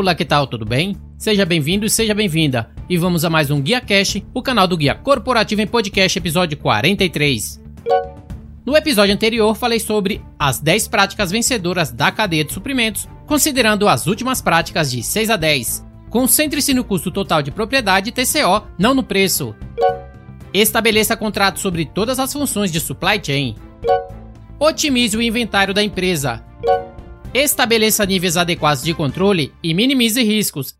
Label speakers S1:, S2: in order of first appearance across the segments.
S1: Olá, que tal? Tudo bem? Seja bem-vindo e seja bem-vinda. E vamos a mais um Guia Cash, o canal do Guia Corporativo em Podcast, episódio 43. No episódio anterior, falei sobre as 10 práticas vencedoras da cadeia de suprimentos, considerando as últimas práticas de 6 a 10. Concentre-se no custo total de propriedade TCO, não no preço. Estabeleça contrato sobre todas as funções de supply chain. Otimize o inventário da empresa. Estabeleça níveis adequados de controle e minimize riscos.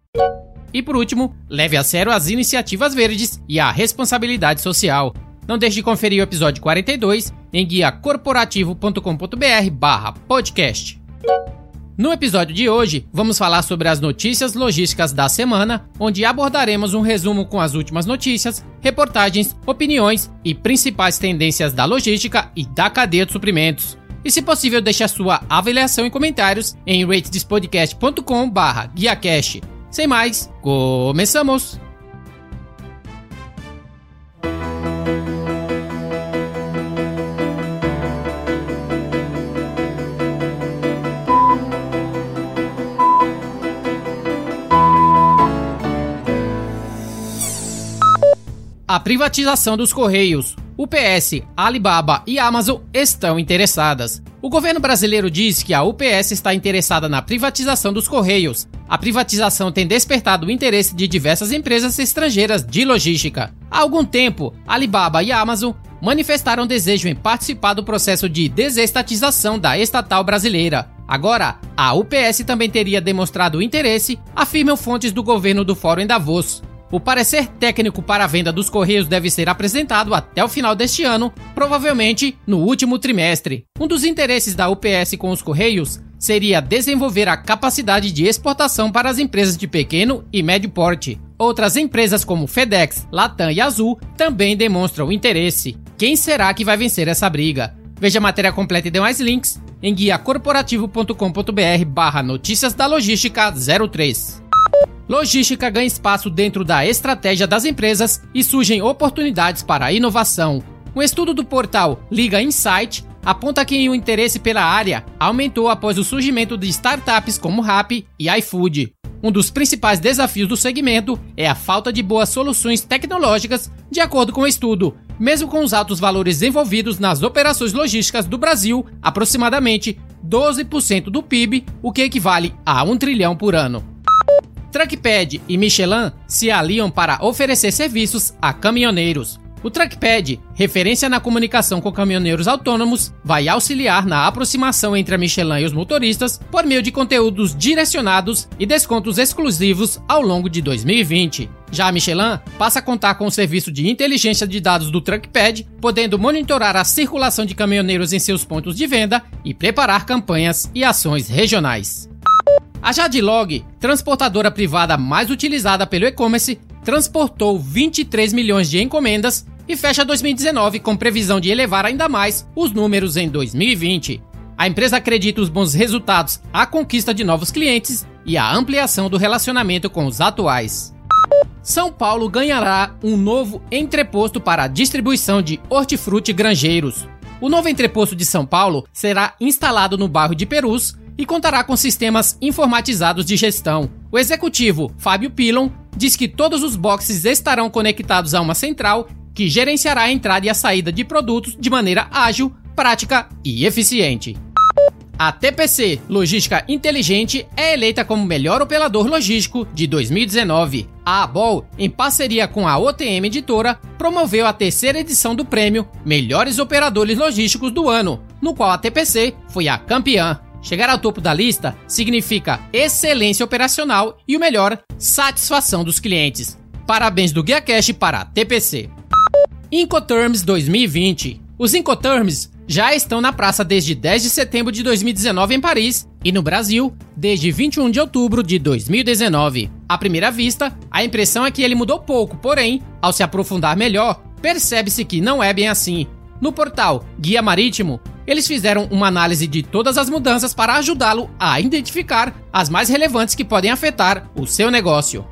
S1: E por último, leve a sério as iniciativas verdes e a responsabilidade social. Não deixe de conferir o episódio 42 em guiacorporativo.com.br/podcast. No episódio de hoje, vamos falar sobre as notícias logísticas da semana, onde abordaremos um resumo com as últimas notícias, reportagens, opiniões e principais tendências da logística e da cadeia de suprimentos. E se possível, deixe a sua avaliação e comentários em ratespodcast.com/guiacast. Sem mais, começamos! A privatização dos Correios. UPS, Alibaba e Amazon estão interessadas. O governo brasileiro diz que a UPS está interessada na privatização dos Correios. A privatização tem despertado o interesse de diversas empresas estrangeiras de logística. Há algum tempo, Alibaba e Amazon manifestaram desejo em participar do processo de desestatização da estatal brasileira. Agora, a UPS também teria demonstrado interesse, afirmam fontes do governo do Fórum em Davos. O parecer técnico para a venda dos Correios deve ser apresentado até o final deste ano, provavelmente no último trimestre. Um dos interesses da UPS com os Correios seria desenvolver a capacidade de exportação para as empresas de pequeno e médio porte. Outras empresas como FedEx, Latam e Azul também demonstram interesse. Quem será que vai vencer essa briga? Veja a matéria completa e demais links em guiacorporativo.com.br barra notícias da logística 03. Logística ganha espaço dentro da estratégia das empresas e surgem oportunidades para a inovação. Um estudo do portal Liga Insight aponta que o interesse pela área aumentou após o surgimento de startups como Rappi e iFood. Um dos principais desafios do segmento é a falta de boas soluções tecnológicas, de acordo com o estudo. Mesmo com os altos valores envolvidos nas operações logísticas do Brasil, aproximadamente 12% do PIB, o que equivale a 1 trilhão por ano. Trackpad e Michelin se aliam para oferecer serviços a caminhoneiros. O Trackpad, referência na comunicação com caminhoneiros autônomos, vai auxiliar na aproximação entre a Michelin e os motoristas por meio de conteúdos direcionados e descontos exclusivos ao longo de 2020. Já a Michelin passa a contar com o serviço de inteligência de dados do Trackpad, podendo monitorar a circulação de caminhoneiros em seus pontos de venda e preparar campanhas e ações regionais. A Jadlog, transportadora privada mais utilizada pelo e-commerce, transportou 23 milhões de encomendas e fecha 2019 com previsão de elevar ainda mais os números em 2020. A empresa acredita os bons resultados, a conquista de novos clientes e a ampliação do relacionamento com os atuais. São Paulo ganhará um novo entreposto para a distribuição de hortifruti granjeiros. O novo entreposto de São Paulo será instalado no bairro de Perus e contará com sistemas informatizados de gestão. O executivo, Fábio Pilon, diz que todos os boxes estarão conectados a uma central que gerenciará a entrada e a saída de produtos de maneira ágil, prática e eficiente. A TPC Logística Inteligente é eleita como melhor operador logístico de 2019. A ABOL, em parceria com a OTM Editora, promoveu a terceira edição do prêmio Melhores Operadores Logísticos do Ano, no qual a TPC foi a campeã. Chegar ao topo da lista significa excelência operacional e o melhor, satisfação dos clientes. Parabéns do GuiaCast para a TPC. Incoterms 2020. Os Incoterms já estão na praça desde 10 de setembro de 2019 em Paris e no Brasil desde 21 de outubro de 2019. À primeira vista, a impressão é que ele mudou pouco, porém, ao se aprofundar melhor, percebe-se que não é bem assim. No portal Guia Marítimo, eles fizeram uma análise de todas as mudanças para ajudá-lo a identificar as mais relevantes que podem afetar o seu negócio.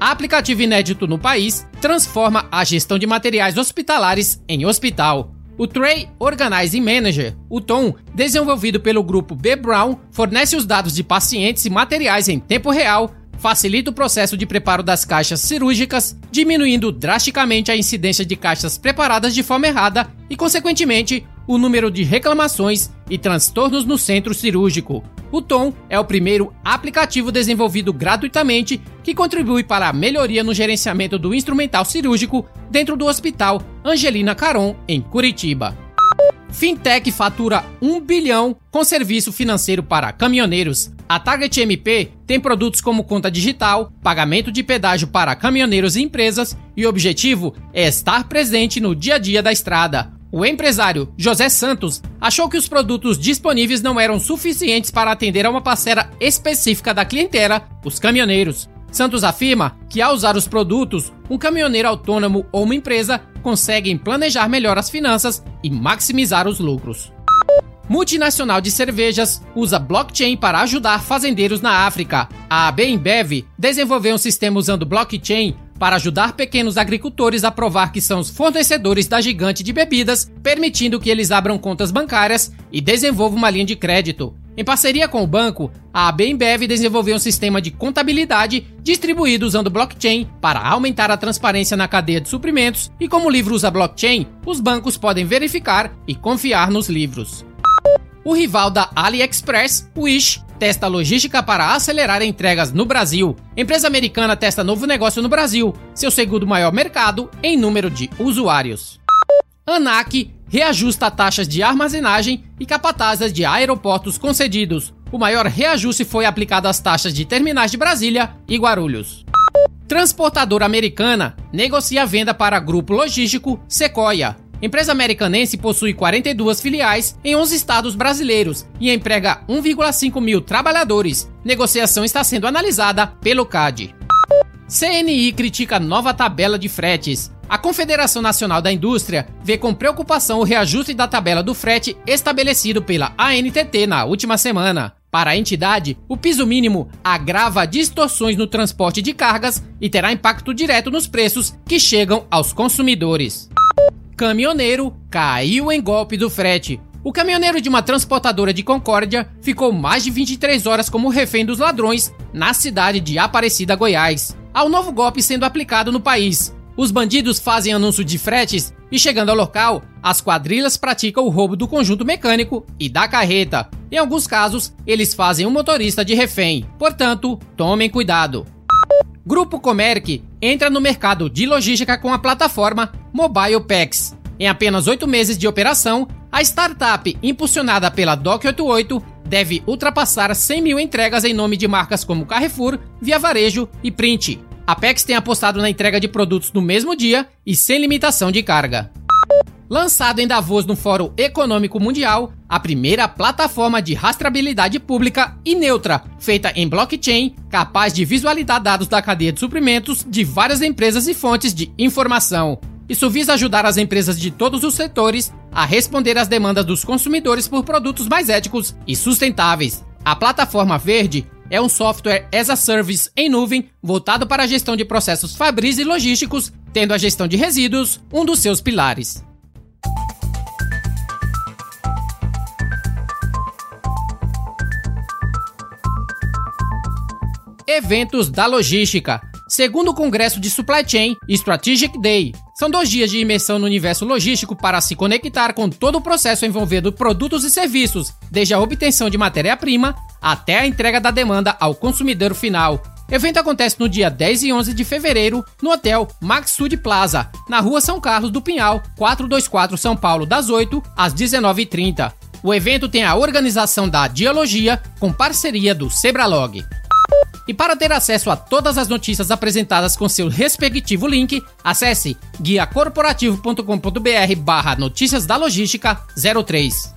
S1: Aplicativo inédito no país transforma a gestão de materiais hospitalares em hospital. O Tray Organizing Manager, o TOM, desenvolvido pelo grupo B. Brown, fornece os dados de pacientes e materiais em tempo real, facilita o processo de preparo das caixas cirúrgicas, diminuindo drasticamente a incidência de caixas preparadas de forma errada e, consequentemente, o número de reclamações e transtornos no centro cirúrgico. O Tom é o primeiro aplicativo desenvolvido gratuitamente que contribui para a melhoria no gerenciamento do instrumental cirúrgico dentro do Hospital Angelina Caron, em Curitiba. Fintech fatura 1 bilhão com serviço financeiro para caminhoneiros. A Target MP tem produtos como conta digital, pagamento de pedágio para caminhoneiros e empresas, e o objetivo é estar presente no dia a dia da estrada. O empresário José Santos achou que os produtos disponíveis não eram suficientes para atender a uma parcela específica da clientela, os caminhoneiros. Santos afirma que ao usar os produtos, um caminhoneiro autônomo ou uma empresa conseguem planejar melhor as finanças e maximizar os lucros. Multinacional de cervejas usa blockchain para ajudar fazendeiros na África. A Bembev desenvolveu um sistema usando blockchain para ajudar pequenos agricultores a provar que são os fornecedores da gigante de bebidas, permitindo que eles abram contas bancárias e desenvolvam uma linha de crédito. Em parceria com o banco, a Bembev desenvolveu um sistema de contabilidade distribuído usando blockchain para aumentar a transparência na cadeia de suprimentos e como o livro usa blockchain, os bancos podem verificar e confiar nos livros. O rival da AliExpress, Wish, testa logística para acelerar entregas no Brasil. Empresa americana testa novo negócio no Brasil, seu segundo maior mercado em número de usuários. ANAC reajusta taxas de armazenagem e capatazes de aeroportos concedidos. O maior reajuste foi aplicado às taxas de terminais de Brasília e Guarulhos. Transportadora americana negocia venda para grupo logístico Sequoia. Empresa americanense possui 42 filiais em 11 estados brasileiros e emprega 1,5 mil trabalhadores. Negociação está sendo analisada pelo CAD. CNI critica nova tabela de fretes. A Confederação Nacional da Indústria vê com preocupação o reajuste da tabela do frete estabelecido pela ANTT na última semana. Para a entidade, o piso mínimo agrava distorções no transporte de cargas e terá impacto direto nos preços que chegam aos consumidores. Caminhoneiro caiu em golpe do frete. O caminhoneiro de uma transportadora de Concórdia ficou mais de 23 horas como refém dos ladrões na cidade de Aparecida, Goiás. Há um novo golpe sendo aplicado no país. Os bandidos fazem anúncio de fretes e, chegando ao local, as quadrilhas praticam o roubo do conjunto mecânico e da carreta. Em alguns casos, eles fazem um motorista de refém. Portanto, tomem cuidado. Grupo Comerc entra no mercado de logística com a plataforma MobilePax. Em apenas oito meses de operação, a startup, impulsionada pela Doc88, deve ultrapassar 100 mil entregas em nome de marcas como Carrefour, Via Varejo e Print. A Pex tem apostado na entrega de produtos no mesmo dia e sem limitação de carga. Lançado em Davos no Fórum Econômico Mundial, a primeira plataforma de rastreabilidade pública e neutra, feita em blockchain, capaz de visualizar dados da cadeia de suprimentos de várias empresas e fontes de informação. Isso visa ajudar as empresas de todos os setores a responder às demandas dos consumidores por produtos mais éticos e sustentáveis. A plataforma verde é um software as a service em nuvem voltado para a gestão de processos fabris e logísticos, tendo a gestão de resíduos um dos seus pilares. Eventos da logística. Segundo o Congresso de Supply Chain Strategic Day, são dois dias de imersão no universo logístico para se conectar com todo o processo envolvendo produtos e serviços, desde a obtenção de matéria-prima até a entrega da demanda ao consumidor final. O evento acontece no dia 10 e 11 de fevereiro no Hotel Maxud Plaza, na Rua São Carlos do Pinhal, 424 São Paulo, das 8 às 19h30. O evento tem a organização da Dialogia com parceria do Sebralog. E para ter acesso a todas as notícias apresentadas com seu respectivo link, acesse guiacorporativo.com.br barra notícias da logística 03.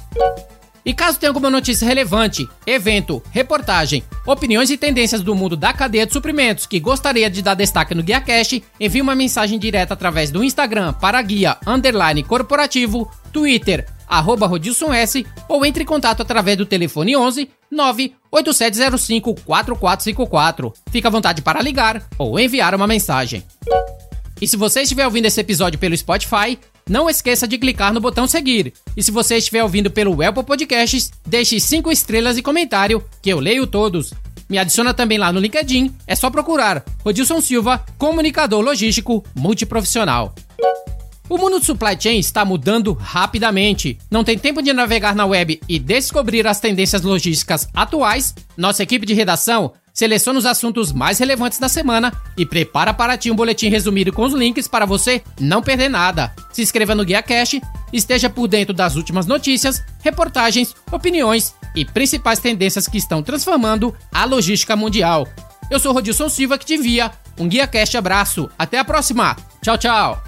S1: E caso tenha alguma notícia relevante, evento, reportagem, opiniões e tendências do mundo da cadeia de suprimentos que gostaria de dar destaque no GuiaCast, envie uma mensagem direta através do Instagram para guia underline corporativo, Twitter arroba Rodilson S, ou entre em contato através do telefone 11 98705 4454. Fique à vontade para ligar ou enviar uma mensagem. E se você estiver ouvindo esse episódio pelo Spotify, não esqueça de clicar no botão seguir. E se você estiver ouvindo pelo Apple Podcasts, deixe 5 estrelas e comentário, que eu leio todos. Me adiciona também lá no LinkedIn, é só procurar Rodilson Silva, comunicador logístico multiprofissional. O mundo do supply chain está mudando rapidamente. Não tem tempo de navegar na web e descobrir as tendências logísticas atuais? Nossa equipe de redação seleciona os assuntos mais relevantes da semana e prepara para ti um boletim resumido com os links para você não perder nada. Se inscreva no Guia Cash, esteja por dentro das últimas notícias, reportagens, opiniões e principais tendências que estão transformando a logística mundial. Eu sou Rodilson Silva que te envia um Guia Cash abraço. Até a próxima. Tchau, tchau.